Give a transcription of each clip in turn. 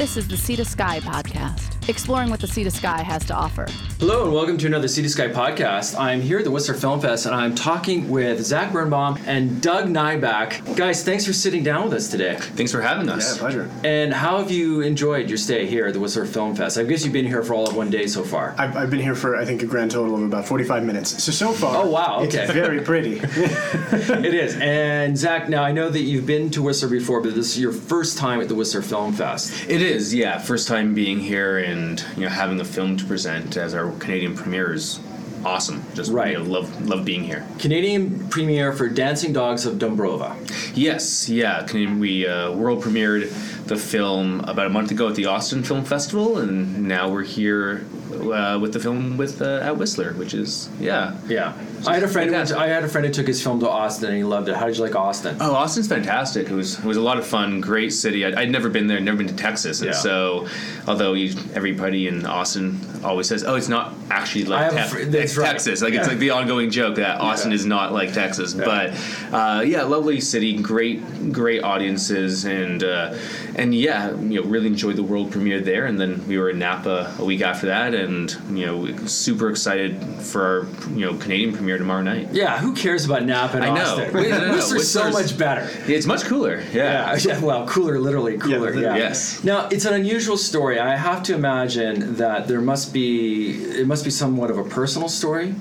This is the Sea to Sky podcast, exploring what the Sea to Sky has to offer. Hello and welcome to another Sea to Sky podcast. I'm here at the Whistler Film Fest and I'm talking with Zach Birnbaum and Doug Nyback. Guys, thanks for sitting down with us today. Thanks for having us. Yeah, pleasure. And how have you enjoyed your stay here at the Whistler Film Fest? I guess you've been here for all of one day so far. I've, I've been here for I think a grand total of about 45 minutes. So so far, Oh, wow, okay. it's very pretty. it is. And Zach, now I know that you've been to Whistler before, but this is your first time at the Whistler Film Fest. It is, yeah. First time being here and you know having a film to present as our Canadian premiere is awesome. Just Right. you know, love love being here. Canadian premiere for Dancing Dogs of Dombrova. Yes, yeah. Canadian, we uh, world premiered the film about a month ago at the Austin Film Festival, and now we're here uh, with the film with uh, at Whistler, which is yeah. Yeah. I had a friend. Who went to, I had a friend who took his film to Austin and he loved it. How did you like Austin? Oh, Austin's fantastic. It was it was a lot of fun. Great city. I'd, I'd never been there. Never been to Texas, and Yeah. so although you, everybody in Austin always says, "Oh, it's not actually like Tex- fr- it's right. Texas." Like Yeah. it's like the ongoing joke that Austin Yeah. is not like Texas. But uh, yeah, lovely city, great great audiences, and uh, and yeah, you know, really enjoyed the world premiere there. And then we were in Napa a week after that, and you know, super excited for our you know Canadian premiere tomorrow night. Yeah, who cares about Napa and I know. Austin? Wait, no, no, no. Whistler's so much better. It's much cooler. Yeah, yeah, well, cooler, literally cooler. the- Yeah, yes. Now it's an unusual story. I have to imagine that there must be it must be somewhat of a personal story.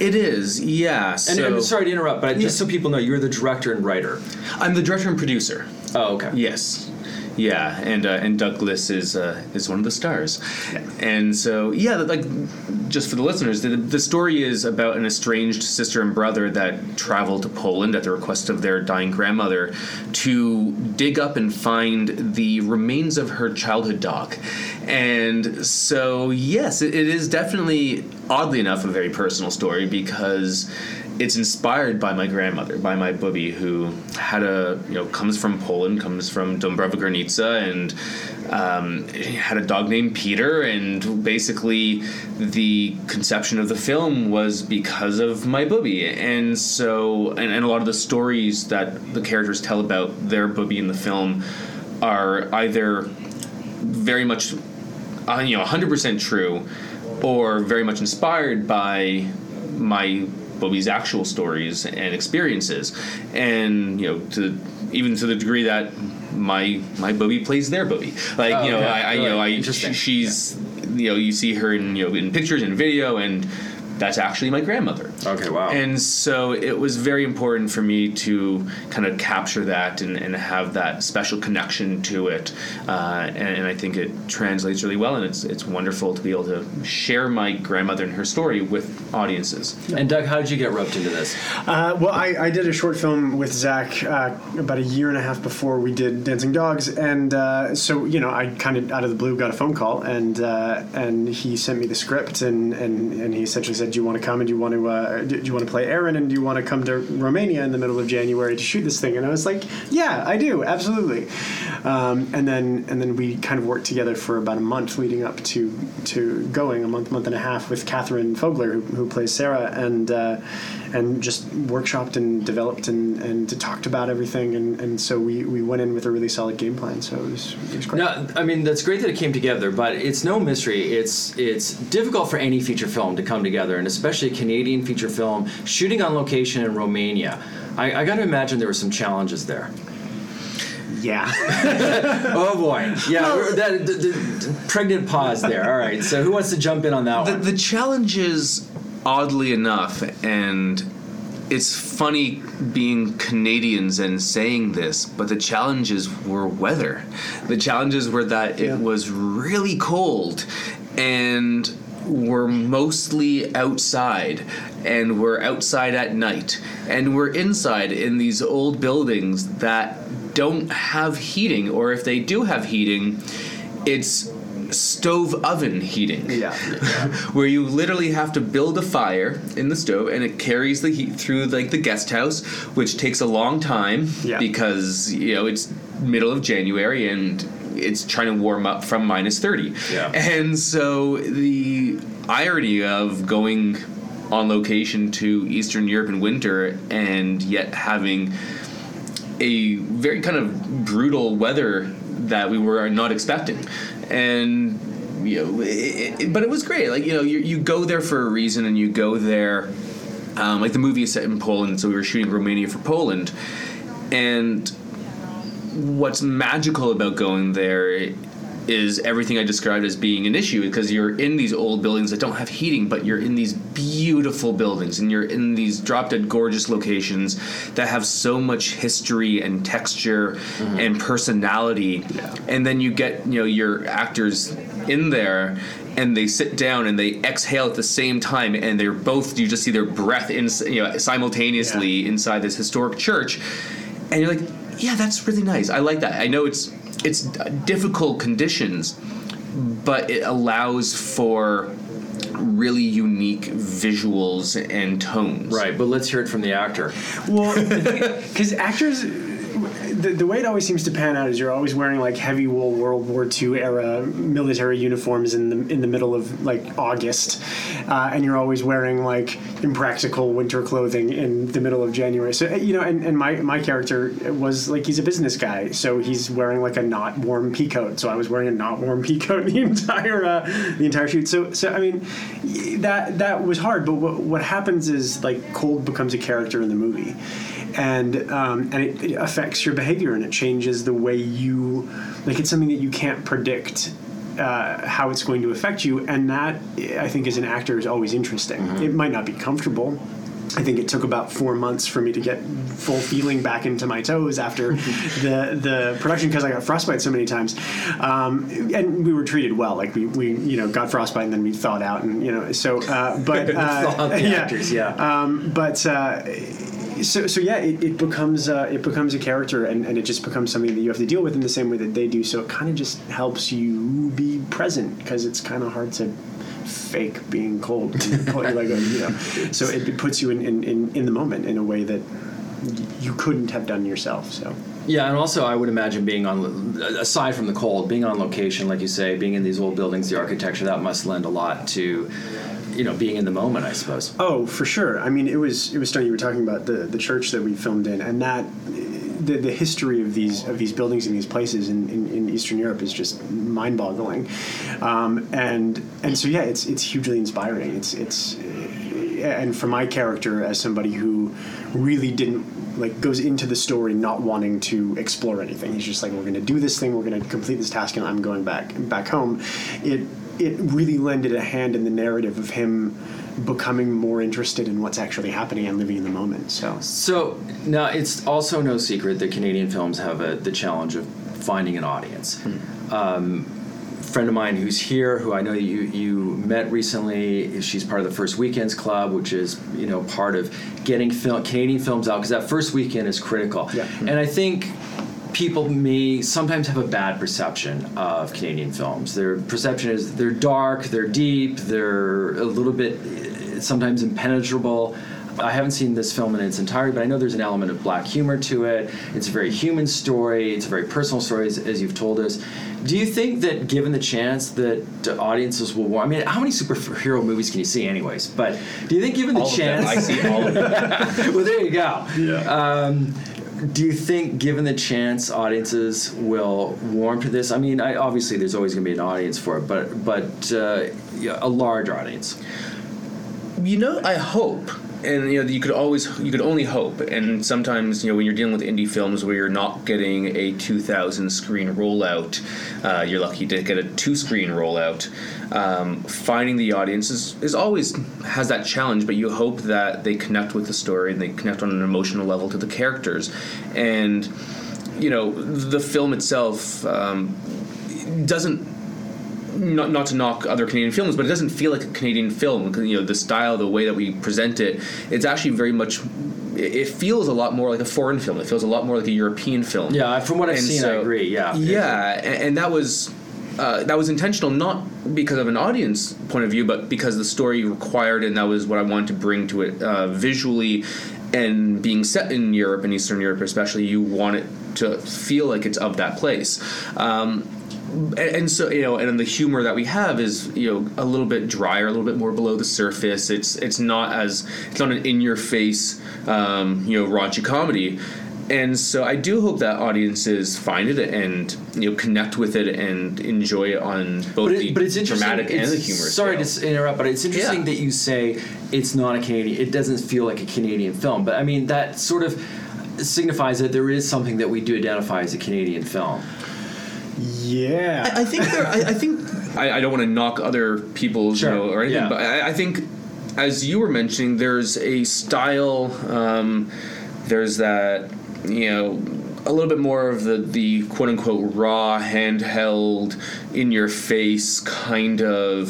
It is, yeah. And, so and sorry to interrupt, but just so people know, you're the director and writer. I'm the director and producer. Oh, okay. Yes. Yeah, and uh, and Douglas is uh, is one of the stars, and so yeah, like just for the listeners, the, the story is about an estranged sister and brother that travel to Poland at the request of their dying grandmother to dig up and find the remains of her childhood dog, and so yes, it, it is definitely oddly enough a very personal story because it's inspired by my grandmother, by my booby, who had a you know comes from Poland, comes from Dąbrowa Górnicza, and um, had a dog named Peter. And basically, the conception of the film was because of my booby, and so and, and a lot of the stories that the characters tell about their booby in the film are either very much uh, you know 100% true or very much inspired by my Bobby's actual stories and experiences. And you know to even to the degree that my my Bobby plays their Bobby. Like Oh, you know okay. I, I you know I she's you know you see her in you know in pictures and video and that's actually my grandmother Okay. Wow. and so it was very important for me to kind of capture that and, and have that special connection to it. Uh, and, and I think it translates really well. And it's, it's wonderful to be able to share my grandmother and her story with audiences. and Doug, how did you get roped into this? Uh, well, I, I did a short film with Zach uh, about a year and a half before we did Dancing Dogs, and uh, so you know I kind of out of the blue got a phone call, and uh, and he sent me the script, and, and, and he essentially said, "Do you want to come and do you want to uh, do you want to play Aaron and do you want to come to Romania in the middle of January to shoot this thing?" And I was like, "Yeah, I do, absolutely." Um, and then and then we kind of worked together for about a month leading up to to going a month month and a half with Catherine Fogler who, who plays Sarah and uh, and just workshopped and developed and, and talked about everything and, and so we, we went in with a really solid game plan so it was, it was great. Now, I mean, that's great that it came together, but it's no mystery. It's it's difficult for any feature film to come together, and especially a Canadian feature film shooting on location in Romania. I, I got to imagine there were some challenges there. Yeah. Oh boy, yeah, we're- that, the, the pregnant pause there. All right, so who wants to jump in on that The, one? the challenge is, oddly enough, and it's funny being Canadians and saying this, but the challenges were weather. The challenges were that Yeah. it was really cold and we're mostly outside and we're outside at night and we're inside in these old buildings that don't have heating or if they do have heating it's stove oven heating Yeah. where you literally have to build a fire in the stove and it carries the heat through like the guest house which takes a long time Yeah. because you know it's middle of January and it's trying to warm up from minus 30 Yeah. and so the irony of going on location to Eastern Europe in winter and yet having a very kind of brutal weather that we were not expecting, and you know, it, it, but it was great. Like you know, you, you go there for a reason, and you go there. Um, like the movie is set in Poland, so we were shooting Romania for Poland, and what's magical about going there is everything I described as being an issue because you're in these old buildings that don't have heating, but you're in these beautiful buildings and you're in these drop dead gorgeous locations that have so much history and texture mm-hmm. and personality. Yeah. And then you get, you know, your actors in there and they sit down and they exhale at the same time and they're both you just see their breath in you know simultaneously yeah. inside this historic church and you're like yeah that's really nice i like that i know it's it's difficult conditions, but it allows for really unique visuals and tones. Right, but let's hear it from the actor. Well, because actors the, the way it always seems to pan out is you're always wearing like heavy wool World War II era military uniforms in the in the middle of like August, uh, and you're always wearing like impractical winter clothing in the middle of January. So you know, and, and my my character was like he's a business guy, so he's wearing like a not warm pea coat. So I was wearing a not warm pea coat the entire uh, the entire shoot. So so I mean, that that was hard. But what what happens is like cold becomes a character in the movie and um, and it, it, affects your behavior and it changes the way you like it's something that you can't predict uh, how it's going to affect you and that I think as an actor is always interesting. Mm-hmm. It might not be comfortable. I think it took about four months for me to get full feeling back into my toes after the the production because I got frostbite so many times, um, and we were treated well. Like we, we you know got frostbite and then we thawed out and you know so uh, but uh, yeah, actors, yeah. Um, but uh, so, so yeah, it, it becomes uh, it becomes a character, and, and it just becomes something that you have to deal with in the same way that they do. So it kind of just helps you be present because it's kind of hard to fake being cold. like you know, so it, it puts you in, in, in, in the moment in a way that you couldn't have done yourself. So. Yeah, and also I would imagine being on, aside from the cold, being on location, like you say, being in these old buildings, the architecture that must lend a lot to you know being in the moment i suppose oh for sure i mean it was it was stunning you were talking about the the church that we filmed in and that the, the history of these of these buildings and these places in, in, in Eastern Europe is just mind-boggling, um, and and so yeah, it's it's hugely inspiring. It's it's and for my character as somebody who really didn't like goes into the story not wanting to explore anything. He's just like, we're going to do this thing, we're going to complete this task, and I'm going back back home. It it really lended a hand in the narrative of him becoming more interested in what's actually happening and living in the moment. So, so now it's also no secret that Canadian films have a, the challenge of finding an audience. Hmm. Um, friend of mine who's here, who I know you you met recently. She's part of the First Weekends Club, which is you know part of getting film, Canadian films out because that first weekend is critical. Yeah. And I think people may sometimes have a bad perception of Canadian films. Their perception is they're dark, they're deep, they're a little bit sometimes impenetrable. I haven't seen this film in its entirety, but I know there's an element of black humor to it. It's a very human story. It's a very personal story, as, as you've told us. Do you think that, given the chance that audiences will, want? I mean, how many superhero movies can you see, anyways? But do you think, given the all chance, I see all of them. well, there you go. Yeah. Um, do you think, given the chance, audiences will warm to this? I mean, I, obviously, there's always going to be an audience for it, but but uh, a large audience. You know, I hope and you know you could always you could only hope and sometimes you know when you're dealing with indie films where you're not getting a 2000 screen rollout uh, you're lucky to get a two screen rollout um, finding the audience is, is always has that challenge but you hope that they connect with the story and they connect on an emotional level to the characters. And you know the film itself um, doesn't not, not to knock other Canadian films, but it doesn't feel like a Canadian film. You know, the style, the way that we present it, it's actually very much. It feels a lot more like a foreign film. It feels a lot more like a European film. Yeah, from what I've and seen, so, I agree. Yeah, yeah, and, and that was uh, that was intentional, not because of an audience point of view, but because the story required, and that was what I wanted to bring to it uh, visually. And being set in Europe and Eastern Europe, especially, you want it to feel like it's of that place. Um, and, and, so you know, and the humor that we have is you know a little bit drier, a little bit more below the surface. It's it's not as it's not an in your face um, you know raunchy comedy. and so I do hope that audiences find it and you know connect with it and enjoy it on both But, the but it's interesting. dramatic and it's- the humor. Sorry scale. to interrupt, but it's interesting Yeah. that you say it's not a Canadian. It doesn't feel like a Canadian film, but I mean that sort of signifies that there is something that we do identify as a Canadian film. Yeah. I, I think there. I, I think I, I don't want to knock other people's Sure, you know, or anything, yeah. but I, I think as you were mentioning, there's a style. Um, there's that you know a little bit more of the the quote unquote raw handheld in your face kind of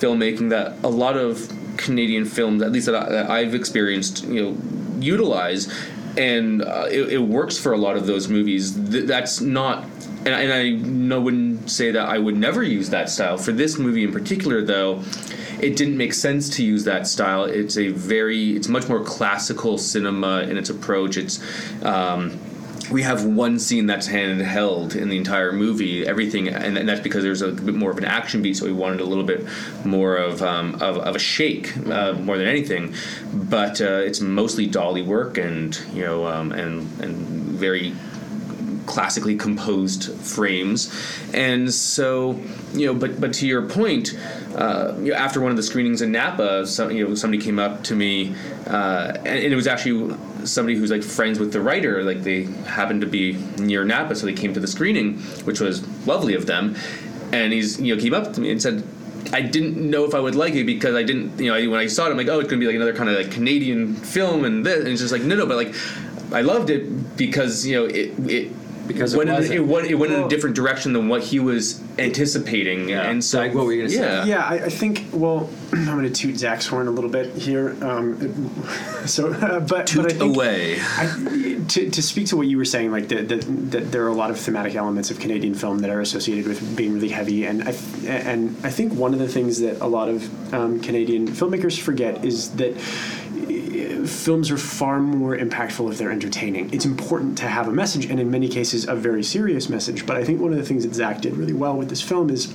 filmmaking that a lot of Canadian films, at least that, I, that I've experienced, you know, utilize, and uh, it, it works for a lot of those movies. Th- that's not. And, I- and I no wouldn't say that I would never use that style. For this movie in particular, though, it didn't make sense to use that style. It's a very, it's much more classical cinema in its approach. It's, um, we have one scene that's handheld in the entire movie. Everything, and, and that's because there's a bit more of an action beat, so we wanted a little bit more of um, of, of a shake uh, more than anything. But uh, it's mostly dolly work, and you know, um, and and very classically composed frames, and so you know. But but to your point, uh, you know, after one of the screenings in Napa, some, you know, somebody came up to me, uh, and, and it was actually somebody who's like friends with the writer. Like they happened to be near Napa, so they came to the screening, which was lovely of them. And he's you know came up to me and said. I didn't know if I would like it because I didn't, you know, I, when I saw it, I'm like, oh, it's gonna be like another kind of like Canadian film, and this, and it's just like, no, no, but like, I loved it because you know it it Because it went in, wasn't. it went it went in a different direction than what he was anticipating, Yeah. and so Zach, what were you gonna say? yeah. Yeah, I, I think. Well, I'm going to toot Zach's horn a little bit here. Um, so, uh, but Toot but I think, away. I, to, to speak to what you were saying, like that, that, that there are a lot of thematic elements of Canadian film that are associated with being really heavy, and I and I think one of the things that a lot of um, Canadian filmmakers forget is that films are far more impactful if they're entertaining. It's important to have a message, and in many cases, a very serious message. But I think one of the things that Zach did really well with this film is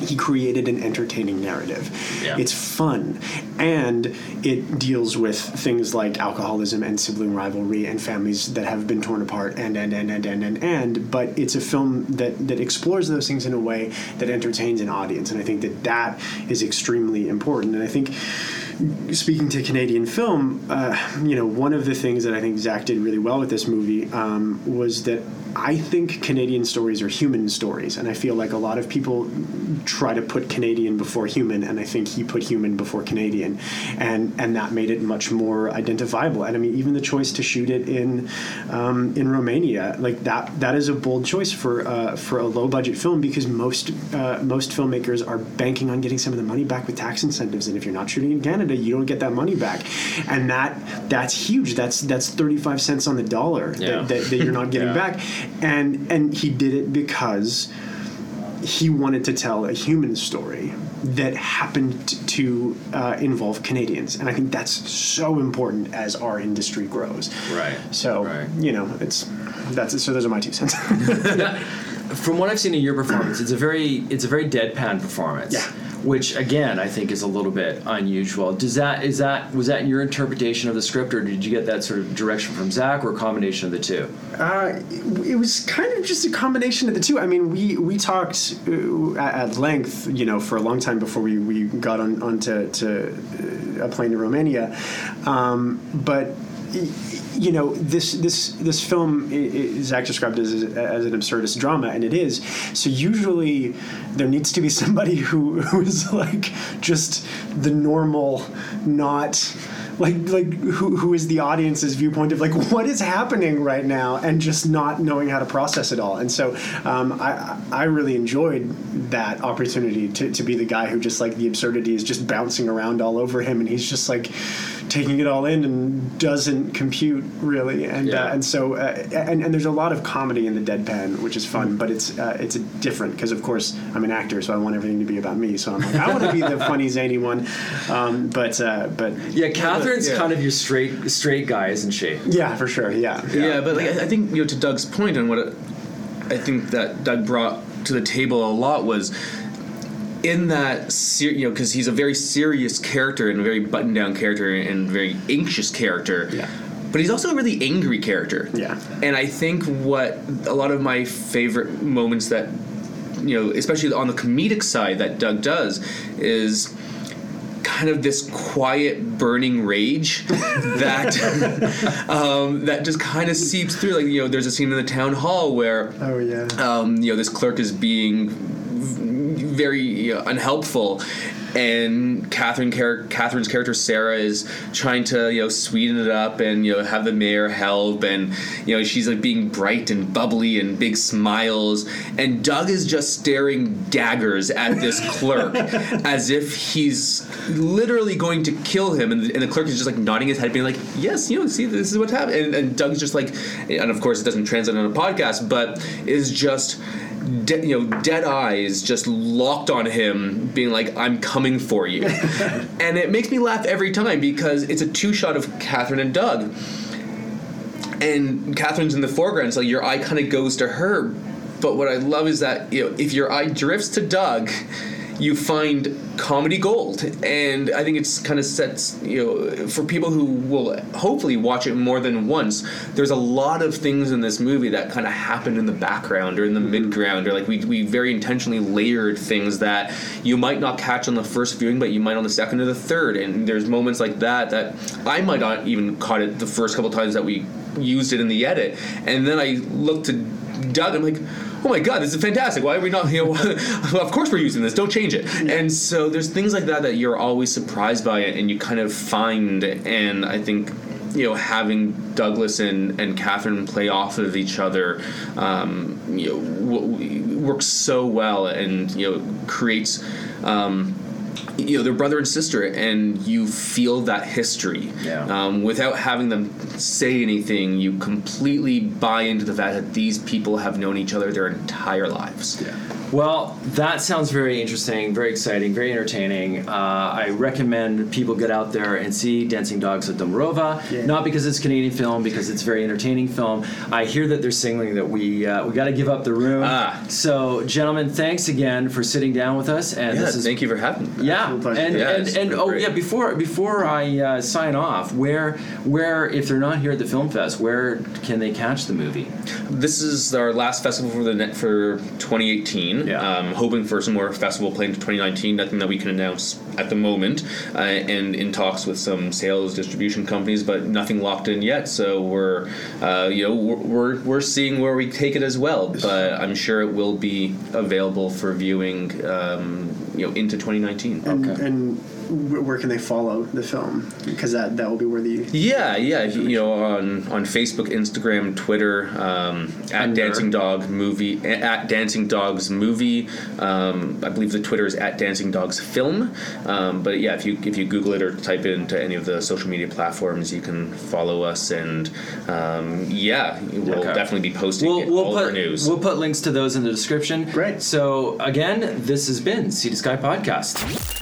he created an entertaining narrative. Yeah. It's fun, and it deals with things like alcoholism and sibling rivalry and families that have been torn apart, and and and and and and. and but it's a film that that explores those things in a way that entertains an audience, and I think that that is extremely important. And I think speaking to Canadian film, uh, you know, one of the things that I think Zach did really well with this movie um, was that I think Canadian stories are human stories, and I feel like a lot of people try to put Canadian before human, and I think he put human before Canadian, and and that made it much more identifiable. And I mean, even the choice to shoot it in um, in Romania, like that, that is a bold choice for uh, for a low budget film because most uh, most filmmakers are banking on getting some of the money back with tax incentives, and if you're not shooting in Canada, you don't get that money back, and that that's huge. That's that's thirty five cents on the dollar Yeah. that, that, that you're not getting Yeah. back, and and he did it because he wanted to tell a human story that happened to uh, involve Canadians, and I think that's so important as our industry grows. Right. So Right. you know, it's that's so. Those are my two cents. From what I've seen in your performance, it's a very it's a very deadpan performance. Yeah. Which again, I think is a little bit unusual. Does that is that was that your interpretation of the script, or did you get that sort of direction from Zach, or a combination of the two? Uh, it was kind of just a combination of the two. I mean, we we talked uh, at length, you know, for a long time before we, we got on onto to uh, a plane to Romania, um, but. You know this this this film Zach described as as an absurdist drama, and it is. So usually there needs to be somebody who who is like just the normal, not like like who, who is the audience's viewpoint of like what is happening right now and just not knowing how to process it all and so um, I I really enjoyed that opportunity to, to be the guy who just like the absurdity is just bouncing around all over him and he's just like taking it all in and doesn't compute really and Yeah. uh, and so uh, and, and there's a lot of comedy in the deadpan which is fun but it's uh, it's a different because of course I'm an actor so I want everything to be about me so I'm like I want to be the funny zany one um, but uh, but Yeah, Catherine's yeah. kind of your straight straight guy, isn't she? yeah, for sure. Yeah. Yeah, but like, I I think you know to Doug's point and what it, I think that Doug brought to the table a lot was in that ser- you know because he's a very serious character and a very buttoned down character and very anxious character. Yeah. but he's also a really angry character. Yeah. And I think what a lot of my favorite moments that you know, especially on the comedic side that Doug does is kind of this quiet burning rage that um, that just kind of seeps through like you know there's a scene in the town hall where Oh yeah. um, you know this clerk is being very know, unhelpful. And Catherine Catherine's character Sarah is trying to you know sweeten it up and you know have the mayor help. And you know she's like being bright and bubbly and big smiles. And Doug is just staring daggers at this clerk as if he's literally going to kill him. And the, and the clerk is just like nodding his head being like yes you know see this is what's happening and, and Doug's just like and of course it doesn't translate on a podcast but is just de- you know, dead eyes just locked on him, being like, "I'm coming for you," and it makes me laugh every time because it's a two shot of Catherine and Doug, and Catherine's in the foreground, so your eye kind of goes to her. But what I love is that you know, if your eye drifts to Doug, you find comedy gold, and I think it's kind of sets you know for people who will hopefully watch it more than once. There's a lot of things in this movie that kind of happen in the background or in the mm-hmm. midground, or like we we very intentionally layered things that you might not catch on the first viewing, but you might on the second or the third. And there's moments like that that I might not even caught it the first couple times that we used it in the edit, and then I looked to Doug. And I'm like, oh my god, this is fantastic. Why are we not? You know, of course we're using this. Don't change it. And so there's things like that that you're always surprised by and you kind of find. And I think you know having Douglas and and Catherine play off of each other, um, you know, w- works so well, and you know creates. Um, you know they're brother and sister and you feel that history Yeah. um, without having them say anything you completely buy into the fact that these people have known each other their entire lives yeah. Well, that sounds very interesting, very exciting, very entertaining. Uh, I recommend people get out there and see Dancing Dogs at Dombrova. Yeah. Not because it's a Canadian film, because it's a very entertaining film. I hear that they're signaling that we uh, we got to give up the room. Ah. So, gentlemen, thanks again for sitting down with us. And yeah this is thank you for having me yeah, Absolute and Yeah, and, it's and oh great. yeah, before before I uh, sign off, where where if they're not here at the film fest, where can they catch the movie? this is our last festival for the net for 2018 Yeah. um, hoping for some more festival planned for 2019 nothing that we can announce at the moment uh, and in talks with some sales distribution companies but nothing locked in yet so we're uh, you know we're, we're, we're seeing where we take it as well but i'm sure it will be available for viewing um, you know into 2019 And, Okay. and wh- where can they follow the film? Because that that will be where the Yeah, yeah. You you know, on on Facebook, Instagram, Twitter, um, at Under. Dancing Dog Movie, at Dancing Dogs Movie. Um, I believe the Twitter is at Dancing Dogs Film. Um, but yeah, if you if you Google it or type it into any of the social media platforms, you can follow us, and um, yeah, we'll Okay. definitely be posting We'll, we'll all put our news. we'll put links to those in the description. Great. So again, this has been Sea to Sky podcast.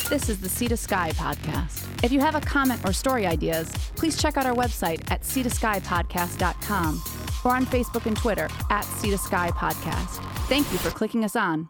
This is the Sea to Sky podcast. If you have a comment or story ideas, please check out our website at seatoskypodcast.com or on Facebook and Twitter at Sea Sky Podcast. Thank you for clicking us on.